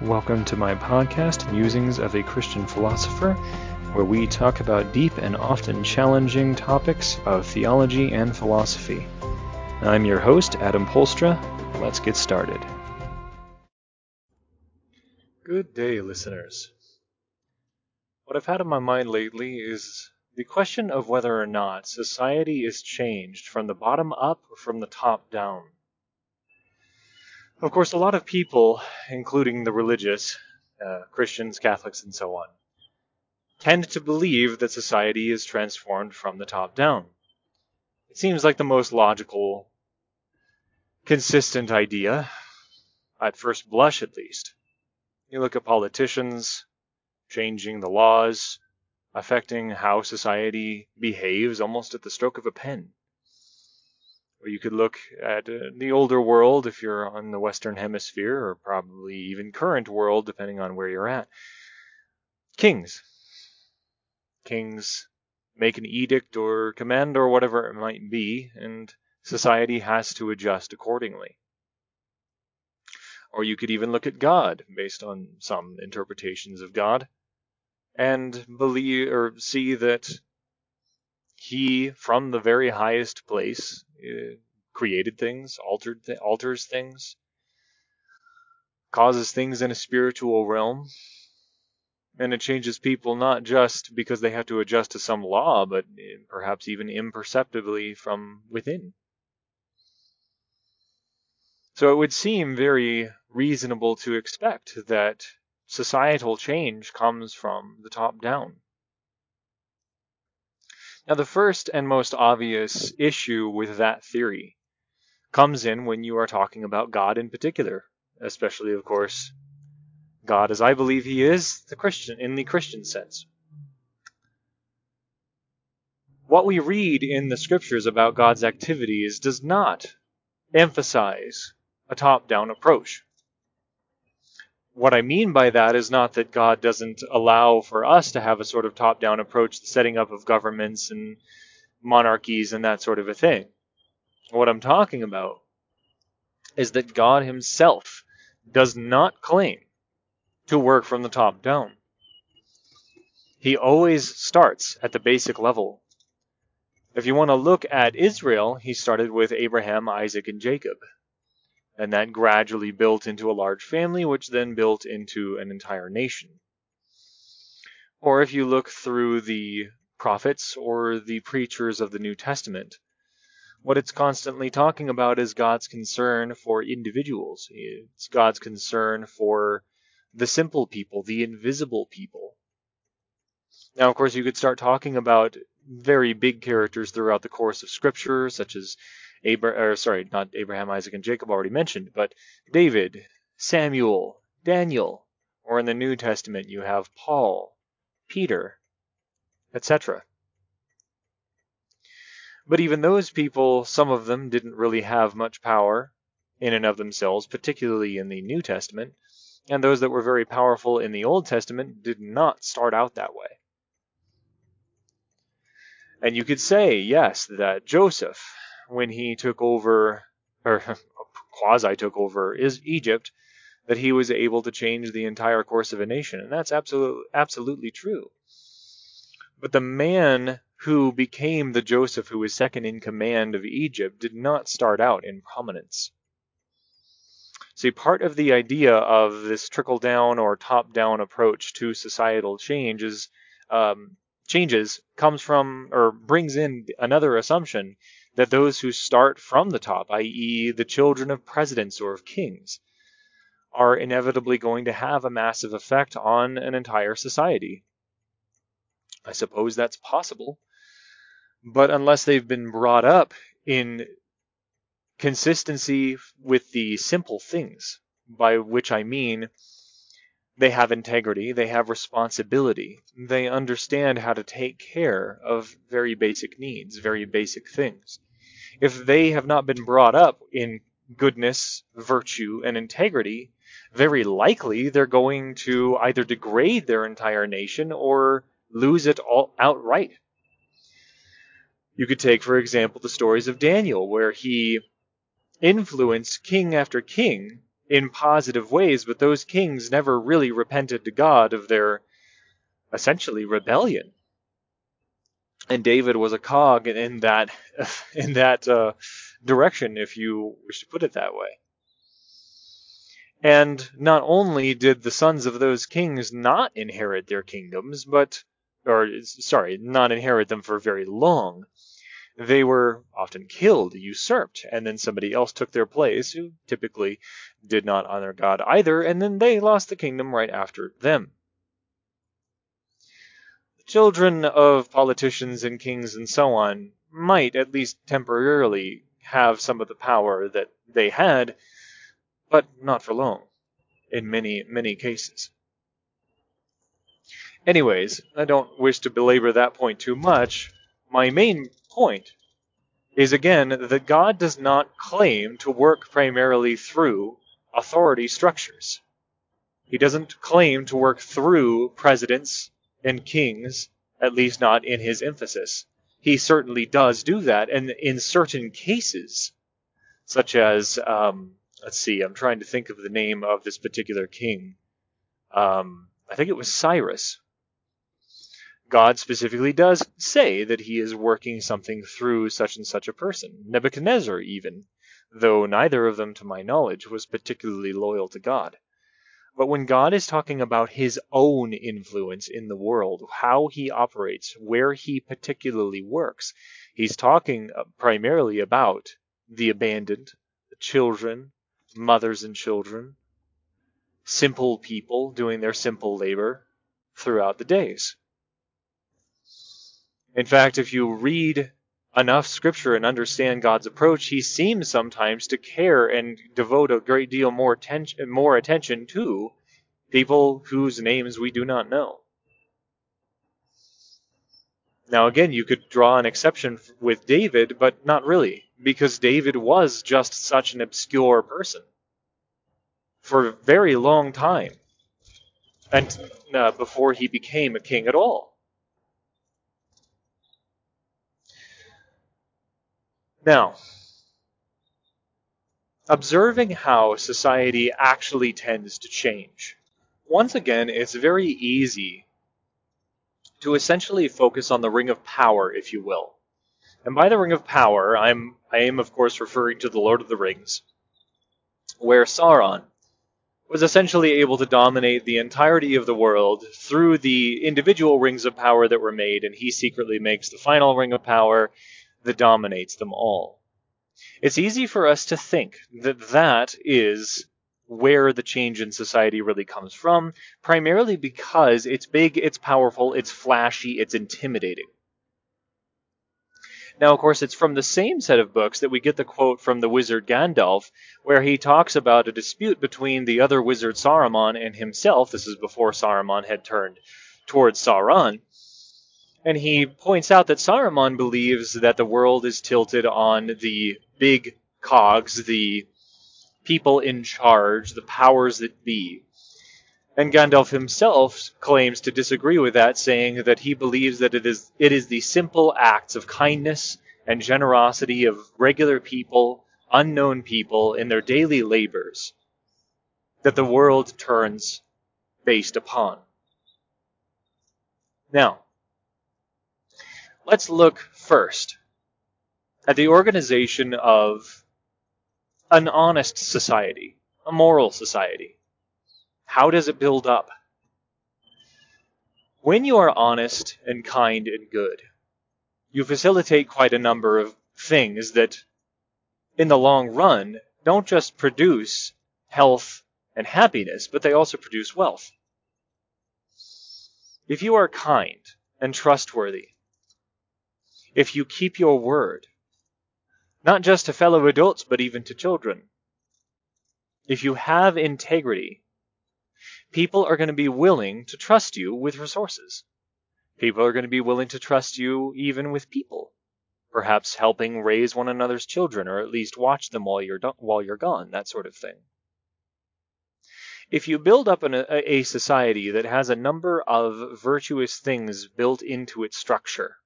Welcome to my podcast, Musings of a Christian Philosopher, where we talk about deep and often challenging topics of theology and philosophy. I'm your host, Adam Polstra. Let's get started. Good day, listeners. What I've had on my mind lately is the question of whether or not society is changed from the bottom up or from the top down. Of course, a lot of people, including the religious, uh, Christians, Catholics, and so on, tend to believe that society is transformed from the top down. It seems like the most logical, consistent idea, at first blush at least. You look at politicians changing the laws, affecting how society behaves almost at the stroke of a pen. You could look at uh, the older world if you're on the Western Hemisphere, or probably even current world, depending on where you're at. Kings. Kings make an edict or command or whatever it might be, and society has to adjust accordingly. Or you could even look at God, based on some interpretations of God and believe or see that he, from the very highest place, uh, created things, altered th- alters things, causes things in a spiritual realm, and it changes people not just because they have to adjust to some law, but eh, perhaps even imperceptibly from within. So it would seem very reasonable to expect that societal change comes from the top down. Now, the first and most obvious issue with that theory comes in when you are talking about God in particular, especially, of course, God as I believe he is, the Christian in the Christian sense. What we read in the scriptures about God's activities does not emphasize a top-down approach what I mean by that is not that God doesn't allow for us to have a sort of top down approach, the setting up of governments and monarchies and that sort of a thing. What I'm talking about is that God Himself does not claim to work from the top down. He always starts at the basic level. If you want to look at Israel, he started with Abraham, Isaac, and Jacob and that gradually built into a large family, which then built into an entire nation. Or if you look through the prophets or the preachers of the New Testament, what it's constantly talking about is God's concern for individuals. It's God's concern for the simple people, the invisible people. Now, of course, you could start talking about very big characters throughout the course of Scripture, such as Abra- or sorry, not Abraham, Isaac, and Jacob already mentioned, but David, Samuel, Daniel, or in the New Testament you have Paul, Peter, etc. But even those people, some of them didn't really have much power in and of themselves, particularly in the New Testament, and those that were very powerful in the Old Testament did not start out that way. And you could say, yes, that Joseph when he took over, or quasi took over, is Egypt, that he was able to change the entire course of a nation. And that's absolutely, absolutely true. But the man who became the Joseph who was second in command of Egypt did not start out in prominence. See, part of the idea of this trickle down or top down approach to societal change is um, changes comes from or brings in another assumption that those who start from the top, i.e., the children of presidents or of kings, are inevitably going to have a massive effect on an entire society. I suppose that's possible, but unless they've been brought up in consistency with the simple things, by which I mean they have integrity, they have responsibility, they understand how to take care of very basic needs, very basic things. If they have not been brought up in goodness, virtue, and integrity, very likely they're going to either degrade their entire nation or lose it all outright. You could take, for example, the stories of Daniel, where he influenced king after king in positive ways, but those kings never really repented to God of their essentially rebellion. And David was a cog in that in that uh, direction, if you wish to put it that way. And not only did the sons of those kings not inherit their kingdoms, but, or sorry, not inherit them for very long, they were often killed, usurped, and then somebody else took their place who typically did not honor God either, and then they lost the kingdom right after them. The children of politicians and kings and so on might, at least temporarily, have some of the power that they had, but not for long in many, many cases. Anyways, I don't wish to belabor that point too much. My main point is again that God does not claim to work primarily through authority structures. He doesn't claim to work through presidents and kings, at least not in his emphasis. He certainly does do that, and in certain cases, such as, um, let's see, I'm trying to think of the name of this particular king. Um, I think it was Cyrus. God specifically does say that he is working something through such and such a person. Nebuchadnezzar, even, though neither of them, to my knowledge, was particularly loyal to God. But when God is talking about his own influence in the world, how he operates, where he particularly works, he's talking uh, primarily about the abandoned, the children, mothers and children, simple people doing their simple labor throughout the days. In fact, if you read enough scripture and understand God's approach, he seems sometimes to care and devote a great deal more attention, more attention to people whose names we do not know. Now, again, you could draw an exception with David, but not really, because David was just such an obscure person for a very long time, and uh, before he became a king at all. Now, observing how society actually tends to change. Once again, it's very easy to essentially focus on the ring of power, if you will. And by the ring of power, I'm I am of course referring to the Lord of the Rings, where Sauron was essentially able to dominate the entirety of the world through the individual rings of power that were made, and he secretly makes the final ring of power that dominates them all. It's easy for us to think that that is where the change in society really comes from, primarily because it's big, it's powerful, it's flashy, it's intimidating. Now, of course, it's from the same set of books that we get the quote from the wizard Gandalf, where he talks about a dispute between the other wizard Saruman and himself. This is before Saruman had turned towards Sauron. And he points out that Saruman believes that the world is tilted on the big cogs, the people in charge, the powers that be. And Gandalf himself claims to disagree with that, saying that he believes that it is it is the simple acts of kindness and generosity of regular people, unknown people in their daily labors that the world turns based upon. Now, Let's look first at the organization of an honest society, a moral society. How does it build up? When you are honest and kind and good, you facilitate quite a number of things that, in the long run, don't just produce health and happiness, but they also produce wealth. If you are kind and trustworthy, if you keep your word, not just to fellow adults, but even to children. If you have integrity, people are going to be willing to trust you with resources. People are going to be willing to trust you even with people, perhaps helping raise one another's children or at least watch them while you're while you're gone, that sort of thing. If you build up an, a, a society that has a number of virtuous things built into its structure,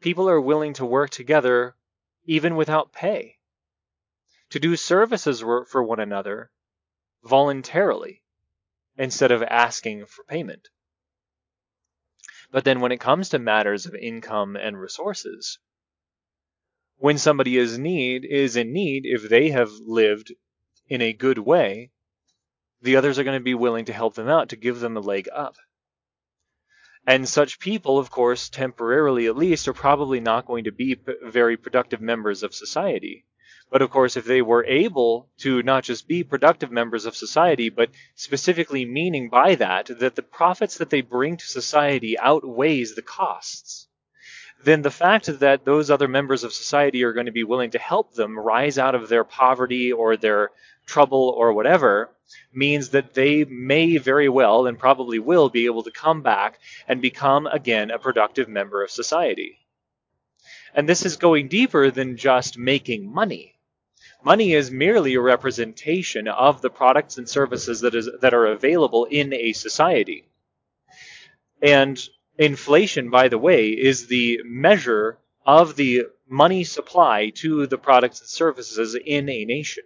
people are willing to work together even without pay. to do services for one another voluntarily instead of asking for payment. But then when it comes to matters of income and resources, when somebody is need is in need, if they have lived in a good way, the others are going to be willing to help them out to give them a leg up. And such people, of course, temporarily at least, are probably not going to be very productive members of society. But of course, if they were able to not just be productive members of society, but specifically meaning by that that the profits that they bring to society outweighs the costs, then the fact that those other members of society are going to be willing to help them rise out of their poverty or their trouble or whatever means that they may very well and probably will be able to come back and become again a productive member of society. And this is going deeper than just making money. Money is merely a representation of the products and services that, is, that are available in a society. And inflation, by the way, is the measure of the money supply to the products and services in a nation.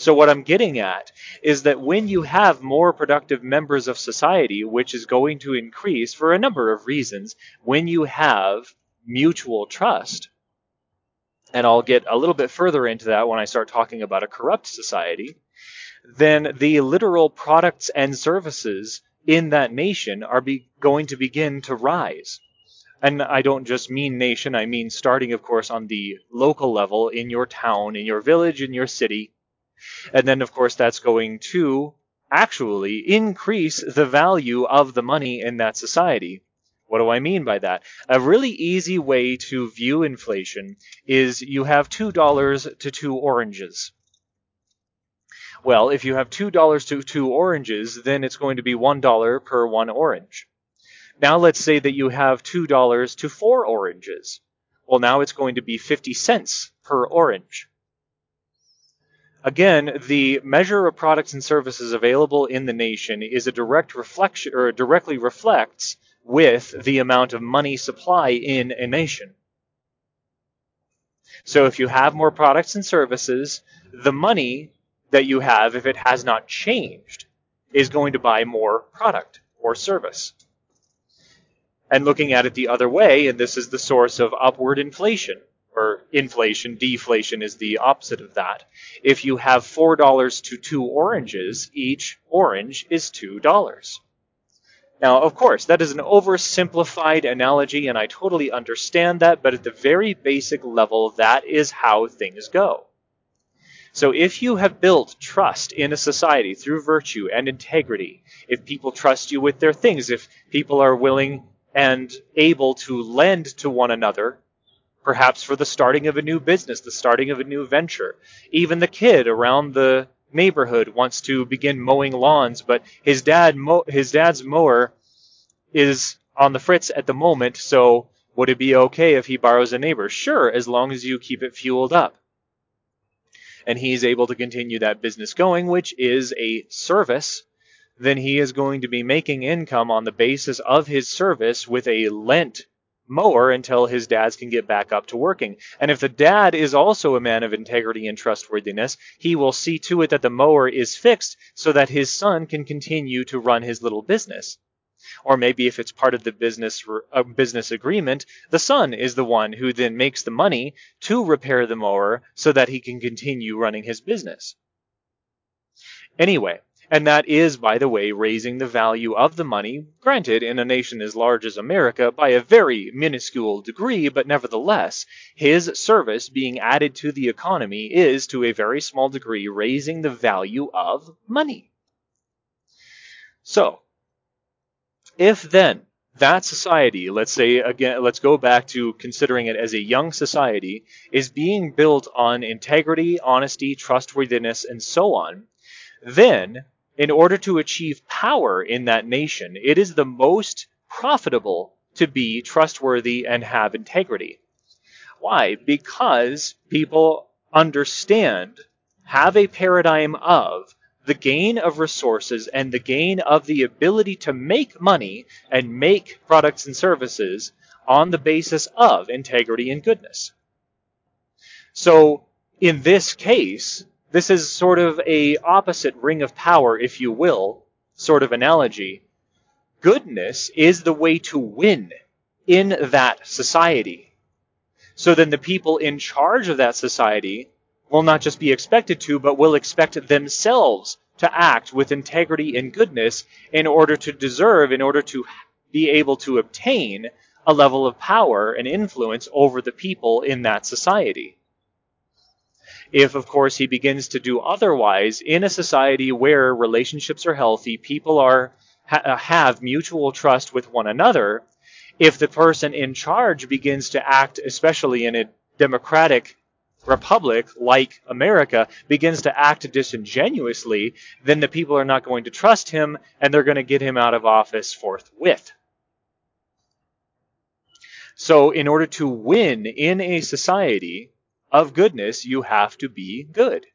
So what I'm getting at is that when you have more productive members of society, which is going to increase for a number of reasons, when you have mutual trust, and I'll get a little bit further into that when I start talking about a corrupt society, then the literal products and services in that nation are be- going to begin to rise. And I don't just mean nation, I mean starting, of course, on the local level in your town, in your village, in your city. And then, of course, that's going to actually increase the value of the money in that society. What do I mean by that? A really easy way to view inflation is you have $2 to two oranges. Well, if you have $2 to two oranges, then it's going to be $1 per one orange. Now let's say that you have $2 to four oranges. Well, now it's going to be 50 cents per orange. Again, the measure of products and services available in the nation is a direct reflection or directly reflects with the amount of money supply in a nation. So if you have more products and services, the money that you have, if it has not changed, is going to buy more product or service. And looking at it the other way, and this is the source of upward inflation, or inflation, deflation is the opposite of that. If you have $4 to two oranges, each orange is $2. Now, of course, that is an oversimplified analogy, and I totally understand that, but at the very basic level, that is how things go. So if you have built trust in a society through virtue and integrity, if people trust you with their things, if people are willing and able to lend to one another, perhaps for the starting of a new business, the starting of a new venture, even the kid around the neighborhood wants to begin mowing lawns, but his dad mo- his dad's mower is on the fritz at the moment, so would it be okay if he borrows a neighbor? Sure, as long as you keep it fueled up. And he's able to continue that business going, which is a service, then he is going to be making income on the basis of his service with a lent mower until his dads can get back up to working. And if the dad is also a man of integrity and trustworthiness, he will see to it that the mower is fixed so that his son can continue to run his little business. Or maybe if it's part of the business uh, business agreement, the son is the one who then makes the money to repair the mower so that he can continue running his business. Anyway, and that is, by the way, raising the value of the money, granted in a nation as large as America by a very minuscule degree, but nevertheless, his service being added to the economy is, to a very small degree, raising the value of money. So, if then that society, let's say again, let's go back to considering it as a young society, is being built on integrity, honesty, trustworthiness, and so on, then in order to achieve power in that nation, it is the most profitable to be trustworthy and have integrity. Why? Because people understand, have a paradigm of the gain of resources and the gain of the ability to make money and make products and services on the basis of integrity and goodness. So in this case, this is sort of a opposite ring of power, if you will, sort of analogy. Goodness is the way to win in that society. So then the people in charge of that society will not just be expected to, but will expect themselves to act with integrity and goodness in order to deserve, in order to be able to obtain a level of power and influence over the people in that society. If, of course, he begins to do otherwise in a society where relationships are healthy, people are ha- uh, have mutual trust with one another, if the person in charge begins to act, especially in a democratic republic like America, begins to act disingenuously, then the people are not going to trust him and they're going to get him out of office forthwith. So, in order to win in a society of goodness, you have to be good.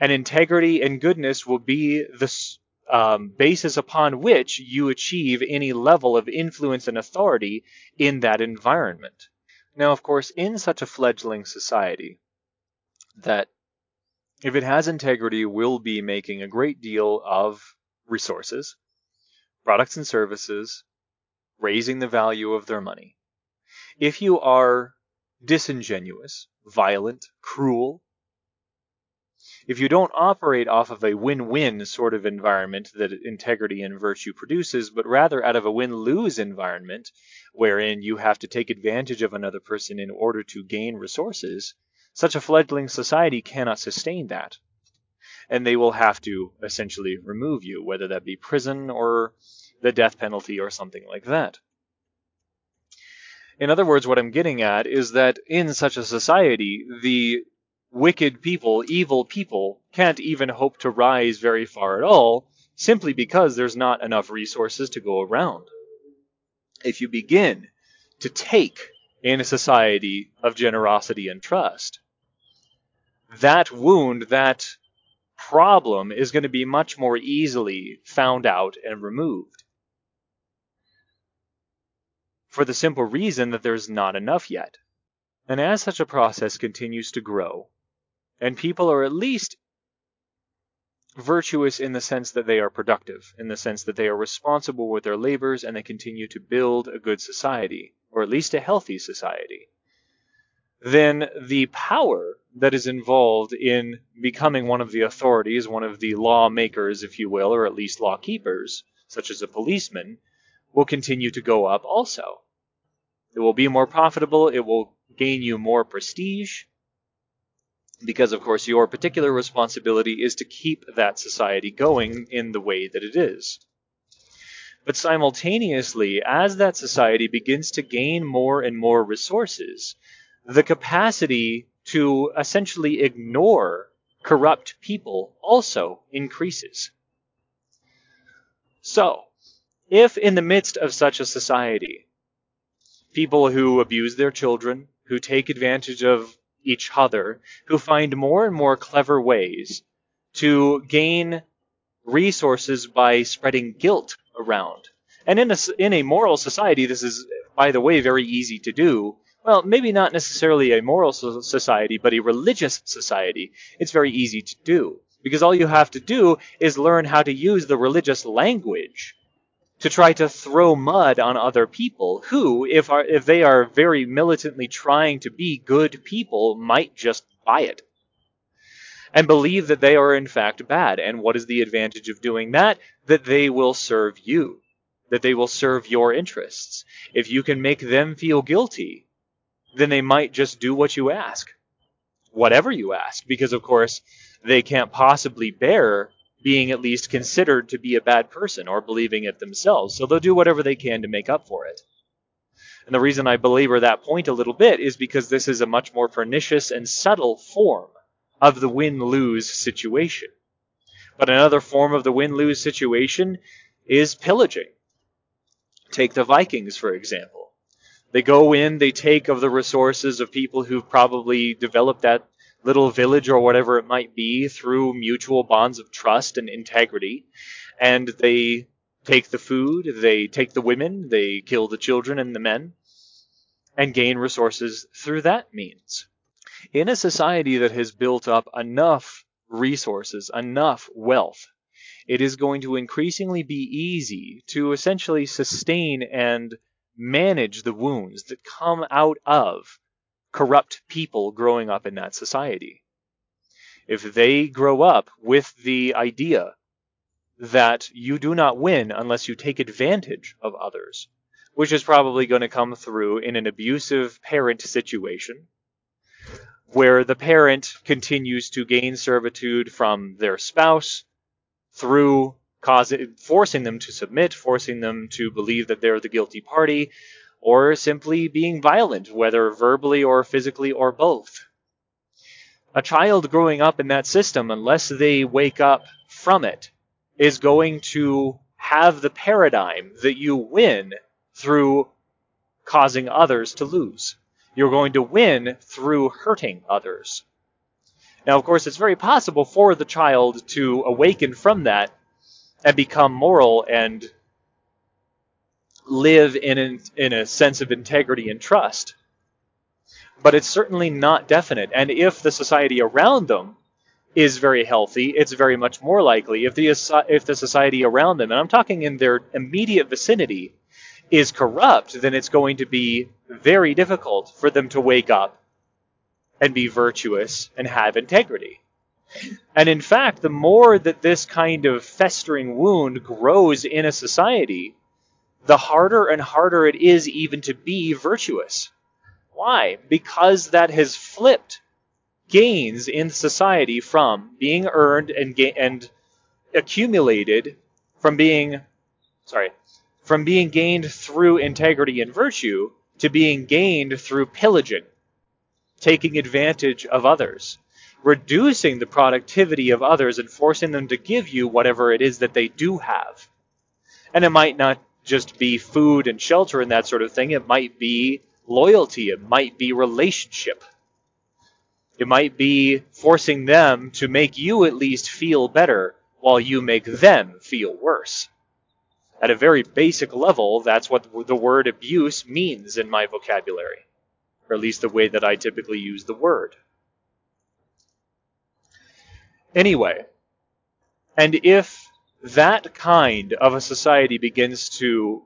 And integrity and goodness will be the um, basis upon which you achieve any level of influence and authority in that environment. Now, of course, in such a fledgling society, that if it has integrity, will be making a great deal of resources, products and services, raising the value of their money. If you are disingenuous, violent, cruel, if you don't operate off of a win-win sort of environment that integrity and virtue produces, but rather out of a win-lose environment wherein you have to take advantage of another person in order to gain resources, such a fledgling society cannot sustain that. And they will have to essentially remove you, whether that be prison or the death penalty or something like that. In other words, what I'm getting at is that in such a society, the wicked people, evil people, can't even hope to rise very far at all, simply because there's not enough resources to go around. If you begin to take in a society of generosity and trust, that wound, that problem is going to be much more easily found out and removed. For the simple reason that there's not enough yet. And as such a process continues to grow, and people are at least virtuous in the sense that they are productive, in the sense that they are responsible with their labors and they continue to build a good society, or at least a healthy society, then the power that is involved in becoming one of the authorities, one of the lawmakers, if you will, or at least law keepers, such as a policeman, will continue to go up also. It will be more profitable, it will gain you more prestige, because of course your particular responsibility is to keep that society going in the way that it is. But simultaneously, as that society begins to gain more and more resources, the capacity to essentially ignore corrupt people also increases. So, if in the midst of such a society, people who abuse their children, who take advantage of each other who find more and more clever ways to gain resources by spreading guilt around. And in a, in a moral society, this is, by the way, very easy to do. Well, maybe not necessarily a moral society, but a religious society. It's very easy to do. Because all you have to do is learn how to use the religious language to try to throw mud on other people who, if, are, if they are very militantly trying to be good people, might just buy it and believe that they are in fact bad. And what is the advantage of doing that? That they will serve you, that they will serve your interests. If you can make them feel guilty, then they might just do what you ask, whatever you ask, because of course they can't possibly bear being at least considered to be a bad person or believing it themselves. So they'll do whatever they can to make up for it. And the reason I belabor that point a little bit is because this is a much more pernicious and subtle form of the win lose situation. But another form of the win lose situation is pillaging. Take the Vikings, for example. They go in, they take of the resources of people who've probably developed that little village or whatever it might be through mutual bonds of trust and integrity. And they take the food, they take the women, they kill the children and the men, and gain resources through that means. In a society that has built up enough resources, enough wealth, it is going to increasingly be easy to essentially sustain and manage the wounds that come out of corrupt people growing up in that society. If they grow up with the idea that you do not win unless you take advantage of others, which is probably going to come through in an abusive parent situation where the parent continues to gain servitude from their spouse through causing, forcing them to submit, forcing them to believe that they're the guilty party, or simply being violent, whether verbally or physically or both. A child growing up in that system, unless they wake up from it, is going to have the paradigm that you win through causing others to lose. You're going to win through hurting others. Now, of course, it's very possible for the child to awaken from that and become moral and live in, an, in a sense of integrity and trust. But it's certainly not definite. And if the society around them is very healthy, it's very much more likely if the if the society around them, and I'm talking in their immediate vicinity, is corrupt, then it's going to be very difficult for them to wake up and be virtuous and have integrity. And in fact, the more that this kind of festering wound grows in a society, the harder and harder it is even to be virtuous. Why? Because that has flipped gains in society from being earned and ga- and accumulated from being sorry from being gained through integrity and virtue to being gained through pillaging, taking advantage of others, reducing the productivity of others and forcing them to give you whatever it is that they do have. And it might not just be food and shelter and that sort of thing, it might be loyalty, it might be relationship. It might be forcing them to make you at least feel better while you make them feel worse. At a very basic level, that's what the word abuse means in my vocabulary, or at least the way that I typically use the word. Anyway, and if that kind of a society begins to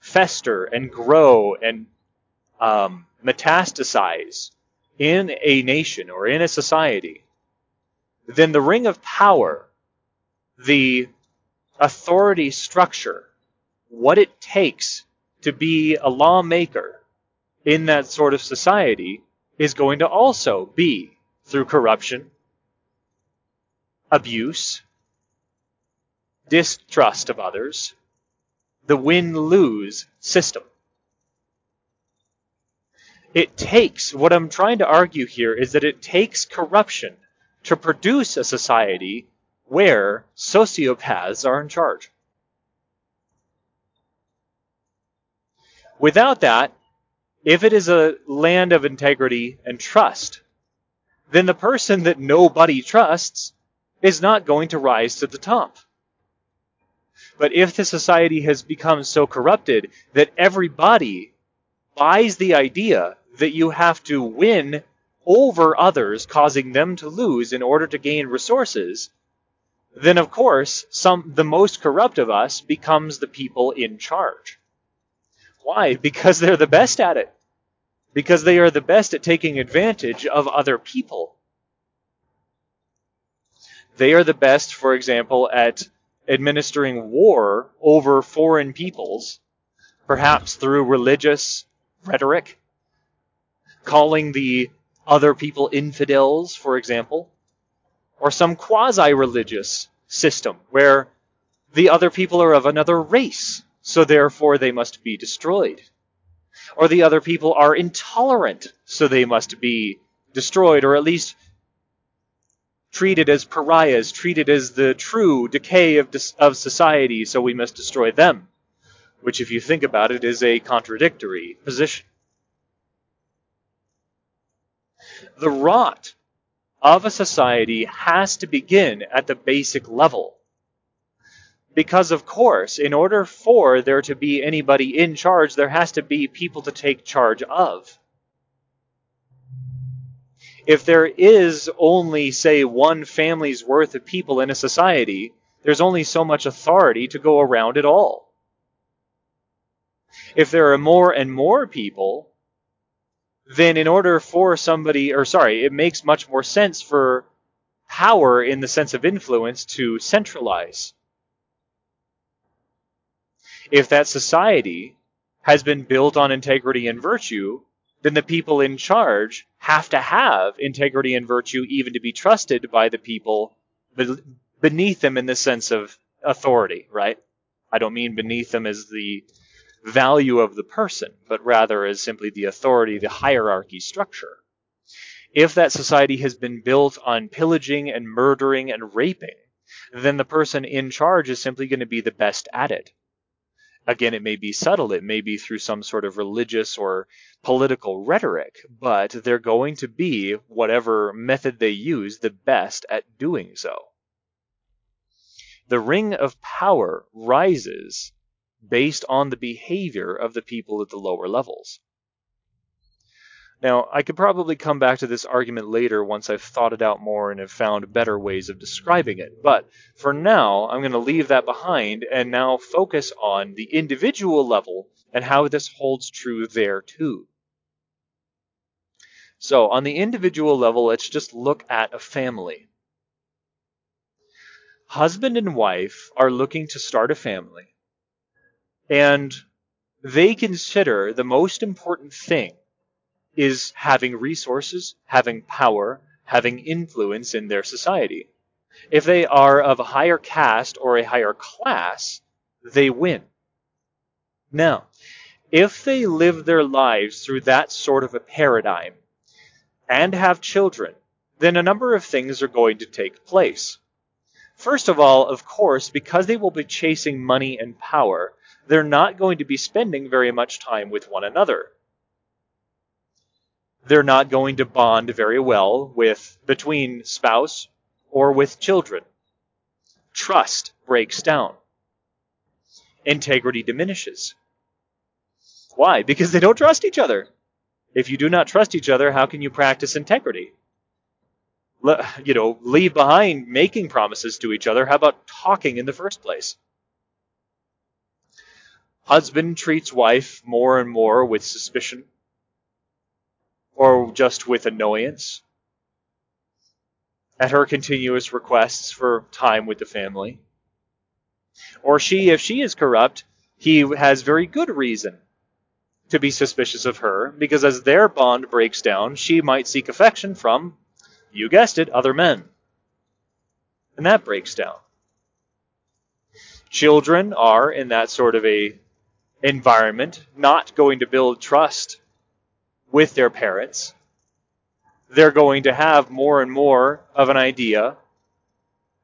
fester and grow and um, metastasize in a nation or in a society, then the ring of power, the authority structure, what it takes to be a lawmaker in that sort of society is going to also be through corruption, abuse, distrust of others, the win lose system. It takes, what I'm trying to argue here is that it takes corruption to produce a society where sociopaths are in charge. Without that, if it is a land of integrity and trust, then the person that nobody trusts is not going to rise to the top. But if the society has become so corrupted that everybody buys the idea that you have to win over others, causing them to lose in order to gain resources, then of course some the most corrupt of us becomes the people in charge. Why? Because they're the best at it. Because they are the best at taking advantage of other people. They are the best, for example, at administering war over foreign peoples, perhaps through religious rhetoric, calling the other people infidels, for example, or some quasi religious system where the other people are of another race, so therefore they must be destroyed. Or the other people are intolerant, so they must be destroyed, or at least treated as pariahs, treated as the true decay of, of society, so we must destroy them. Which, if you think about it, is a contradictory position. The rot of a society has to begin at the basic level. Because, of course, in order for there to be anybody in charge, there has to be people to take charge of. If there is only, say, one family's worth of people in a society, there's only so much authority to go around at all. If there are more and more people, then in order for somebody, or sorry, it makes much more sense for power in the sense of influence to centralize. If that society has been built on integrity and virtue, then the people in charge have to have integrity and virtue even to be trusted by the people beneath them in the sense of authority, right? I don't mean beneath them as the value of the person, but rather as simply the authority, the hierarchy structure. If that society has been built on pillaging and murdering and raping, then the person in charge is simply going to be the best at it. Again, it may be subtle, it may be through some sort of religious or political rhetoric, but they're going to be, whatever method they use, the best at doing so. The ring of power rises based on the behavior of the people at the lower levels. Now, I could probably come back to this argument later once I've thought it out more and have found better ways of describing it, but for now, I'm going to leave that behind and now focus on the individual level and how this holds true there too. So, on the individual level, let's just look at a family. Husband and wife are looking to start a family and they consider the most important thing is having resources, having power, having influence in their society. If they are of a higher caste or a higher class, they win. Now, if they live their lives through that sort of a paradigm and have children, then a number of things are going to take place. First of all, of course, because they will be chasing money and power, they're not going to be spending very much time with one another. They're not going to bond very well with between spouse or with children. Trust breaks down. Integrity diminishes. Why? Because they don't trust each other. If you do not trust each other, how can you practice integrity? you know, leave behind making promises to each other. How about talking in the first place? Husband treats wife more and more with suspicion or just with annoyance at her continuous requests for time with the family. Or she, if she is corrupt, he has very good reason to be suspicious of her, because as their bond breaks down, she might seek affection from, you guessed it, other men. And that breaks down. Children are in that sort of a environment not going to build trust with their parents. They're going to have more and more of an idea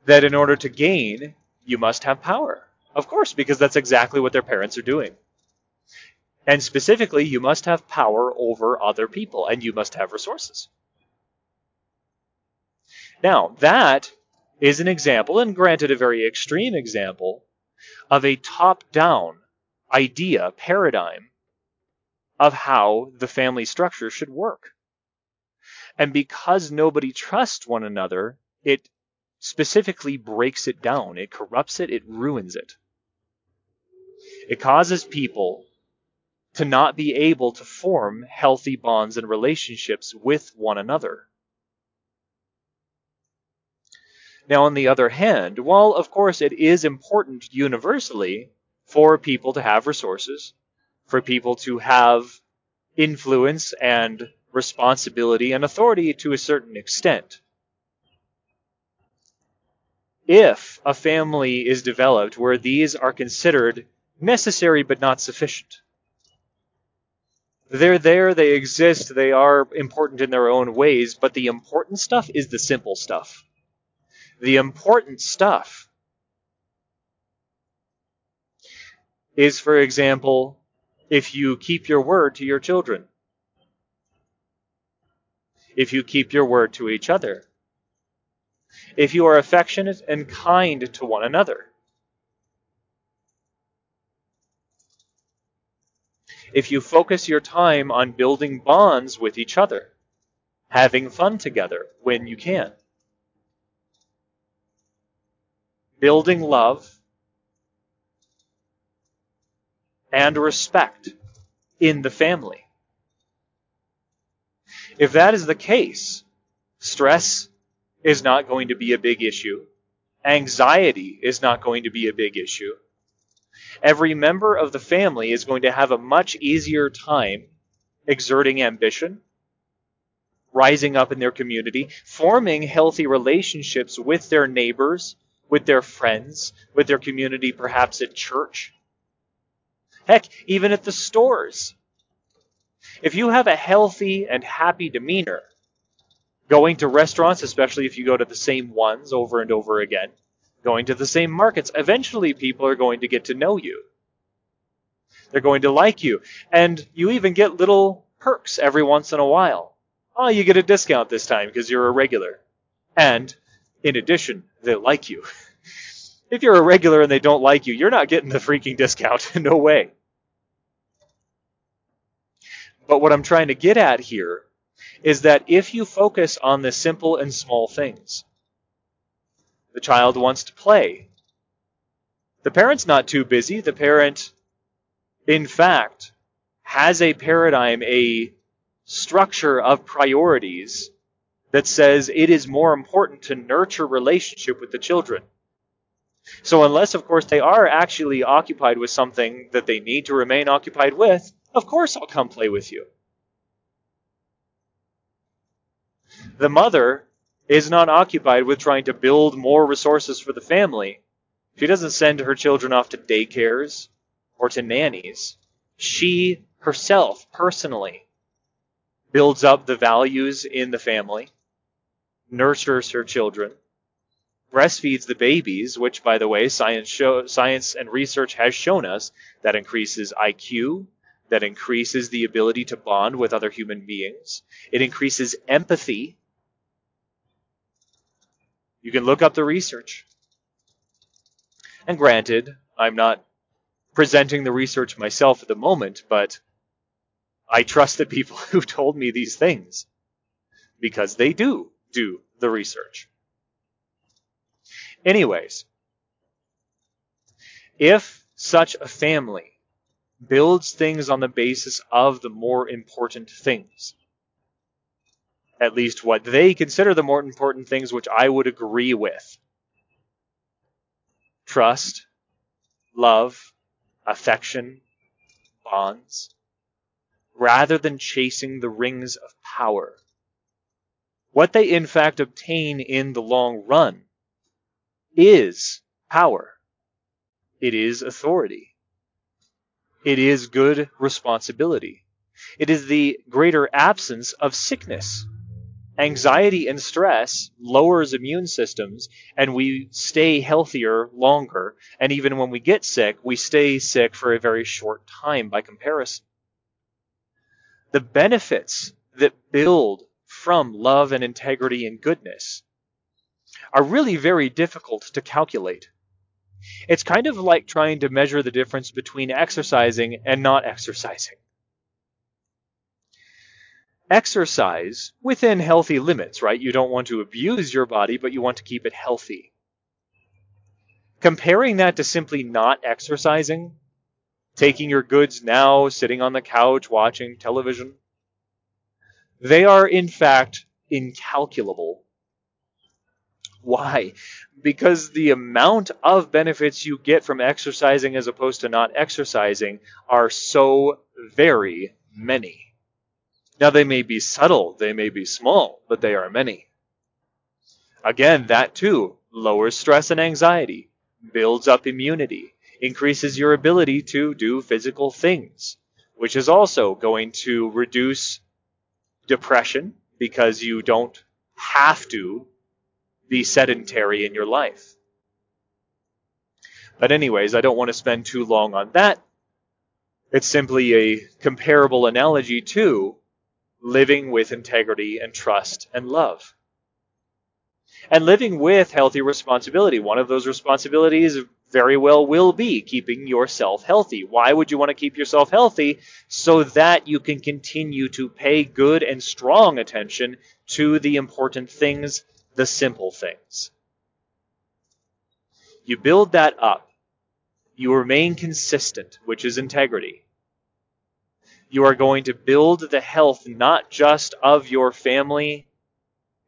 that in order to gain, you must have power. Of course, because that's exactly what their parents are doing. And specifically, you must have power over other people and you must have resources. Now, that is an example, and granted a very extreme example, of a top down idea, paradigm of how the family structure should work. And because nobody trusts one another, it specifically breaks it down. It corrupts it, it ruins it. It causes people to not be able to form healthy bonds and relationships with one another. Now, on the other hand, while of course it is important universally for people to have resources, for people to have influence and responsibility and authority to a certain extent. If a family is developed where these are considered necessary but not sufficient, they're there, they exist, they are important in their own ways, but the important stuff is the simple stuff. The important stuff is, for example, if you keep your word to your children, if you keep your word to each other, if you are affectionate and kind to one another, if you focus your time on building bonds with each other, having fun together when you can, building love and respect in the family. If that is the case, stress is not going to be a big issue. Anxiety is not going to be a big issue. Every member of the family is going to have a much easier time exerting ambition, rising up in their community, forming healthy relationships with their neighbors, with their friends, with their community, perhaps at church. Heck, even at the stores. If you have a healthy and happy demeanor, going to restaurants, especially if you go to the same ones over and over again, going to the same markets, eventually people are going to get to know you. They're going to like you. And you even get little perks every once in a while. Oh, you get a discount this time because you're a regular. And in addition, they like you. if you're a regular and they don't like you, you're not getting the freaking discount. no way. But what I'm trying to get at here is that if you focus on the simple and small things, the child wants to play. The parent's not too busy. The parent, in fact, has a paradigm, a structure of priorities that says it is more important to nurture relationship with the children. So unless, of course, they are actually occupied with something that they need to remain occupied with, of course I'll come play with you. The mother is not occupied with trying to build more resources for the family. She doesn't send her children off to daycares or to nannies. She herself, personally, builds up the values in the family, nurtures her children, breastfeeds the babies, which, by the way, science, show, science and research has shown us that increases IQ, that increases the ability to bond with other human beings. It increases empathy. You can look up the research. And granted, I'm not presenting the research myself at the moment, but I trust the people who told me these things because they do do the research. Anyways, if such a family builds things on the basis of the more important things. At least what they consider the more important things, which I would agree with trust, love, affection, bonds, rather than chasing the rings of power. What they in fact obtain in the long run is power. It is authority. It is good responsibility. It is the greater absence of sickness. Anxiety and stress lowers immune systems and we stay healthier longer. And even when we get sick, we stay sick for a very short time by comparison. The benefits that build from love and integrity and goodness are really very difficult to calculate. It's kind of like trying to measure the difference between exercising and not exercising. Exercise within healthy limits, right? You don't want to abuse your body, but you want to keep it healthy. Comparing that to simply not exercising, taking your goods now, sitting on the couch, watching television, they are in fact incalculable why? Because the amount of benefits you get from exercising as opposed to not exercising are so very many. Now, they may be subtle, they may be small, but they are many. Again, that too lowers stress and anxiety, builds up immunity, increases your ability to do physical things, which is also going to reduce depression because you don't have to be sedentary in your life. But, anyways, I don't want to spend too long on that. It's simply a comparable analogy to living with integrity and trust and love. And living with healthy responsibility. One of those responsibilities very well will be keeping yourself healthy. Why would you want to keep yourself healthy? So that you can continue to pay good and strong attention to the important things, the simple things. You build that up. You remain consistent, which is integrity. You are going to build the health not just of your family,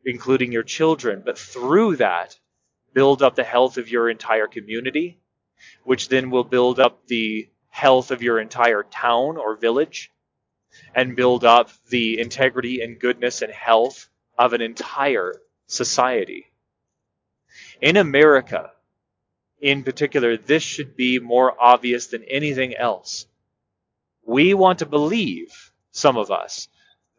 including your children, but through that, build up the health of your entire community, which then will build up the health of your entire town or village, and build up the integrity and goodness and health of an entire society. In America, in particular, this should be more obvious than anything else. We want to believe, some of us,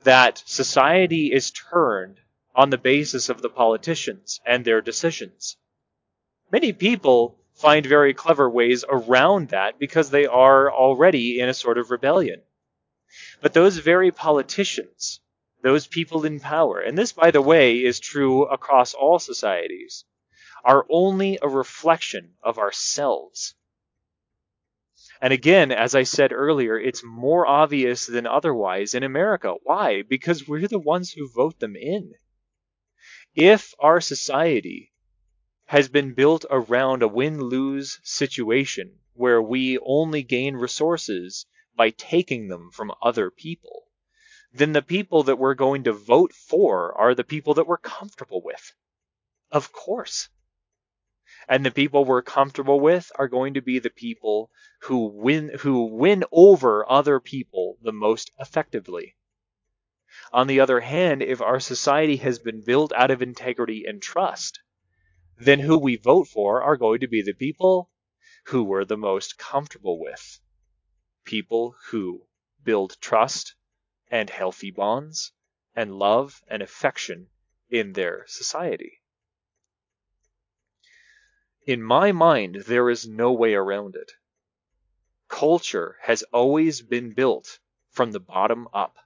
that society is turned on the basis of the politicians and their decisions. Many people find very clever ways around that because they are already in a sort of rebellion. But those very politicians, those people in power, and this, by the way, is true across all societies, are only a reflection of ourselves. And again, as I said earlier, it's more obvious than otherwise in America. Why? Because we're the ones who vote them in. If our society has been built around a win lose situation where we only gain resources by taking them from other people, then the people that we're going to vote for are the people that we're comfortable with. Of course. And the people we're comfortable with are going to be the people who win who win over other people the most effectively. On the other hand, if our society has been built out of integrity and trust, then who we vote for are going to be the people who we're the most comfortable with. People who build trust and healthy bonds and love and affection in their society. In my mind, there is no way around it. Culture has always been built from the bottom up.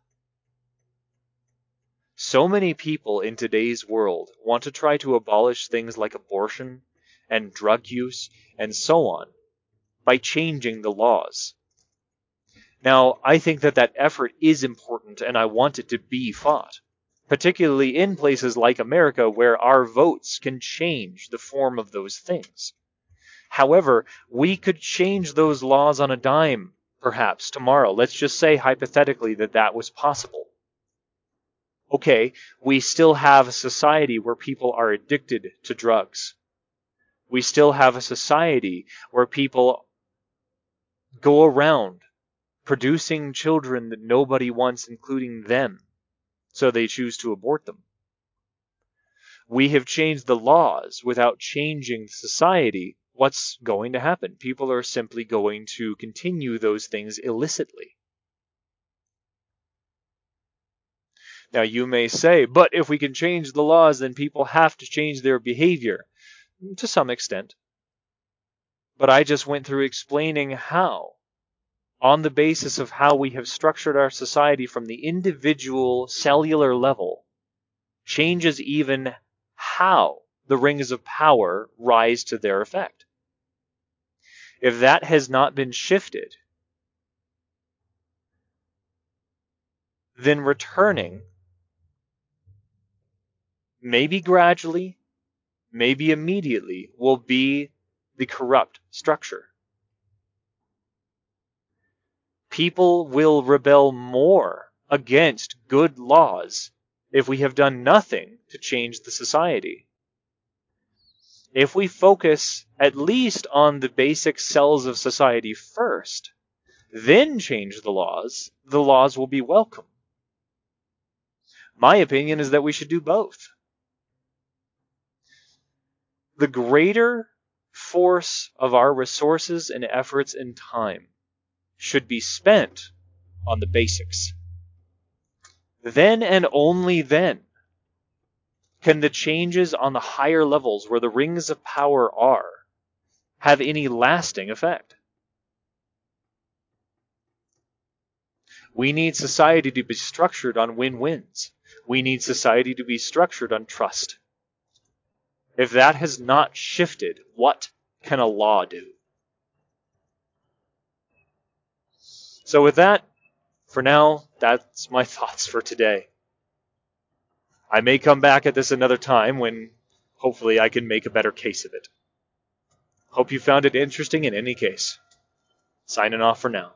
So many people in today's world want to try to abolish things like abortion and drug use and so on by changing the laws. Now, I think that that effort is important and I want it to be fought particularly in places like America where our votes can change the form of those things. However, we could change those laws on a dime, perhaps, tomorrow. Let's just say hypothetically that that was possible. Okay, we still have a society where people are addicted to drugs. We still have a society where people go around producing children that nobody wants, including them so they choose to abort them. We have changed the laws without changing society. What's going to happen? People are simply going to continue those things illicitly. Now, you may say, but if we can change the laws, then people have to change their behavior. To some extent. But I just went through explaining how on the basis of how we have structured our society from the individual cellular level changes even how the rings of power rise to their effect. If that has not been shifted, then returning, maybe gradually, maybe immediately, will be the corrupt structure people will rebel more against good laws if we have done nothing to change the society. If we focus at least on the basic cells of society first, then change the laws, the laws will be welcome. My opinion is that we should do both. The greater force of our resources and efforts and time should be spent on the basics. Then and only then can the changes on the higher levels where the rings of power are have any lasting effect. We need society to be structured on win wins. We need society to be structured on trust. If that has not shifted, what can a law do? So, with that, for now, that's my thoughts for today. I may come back at this another time when hopefully I can make a better case of it. Hope you found it interesting in any case. Signing off for now.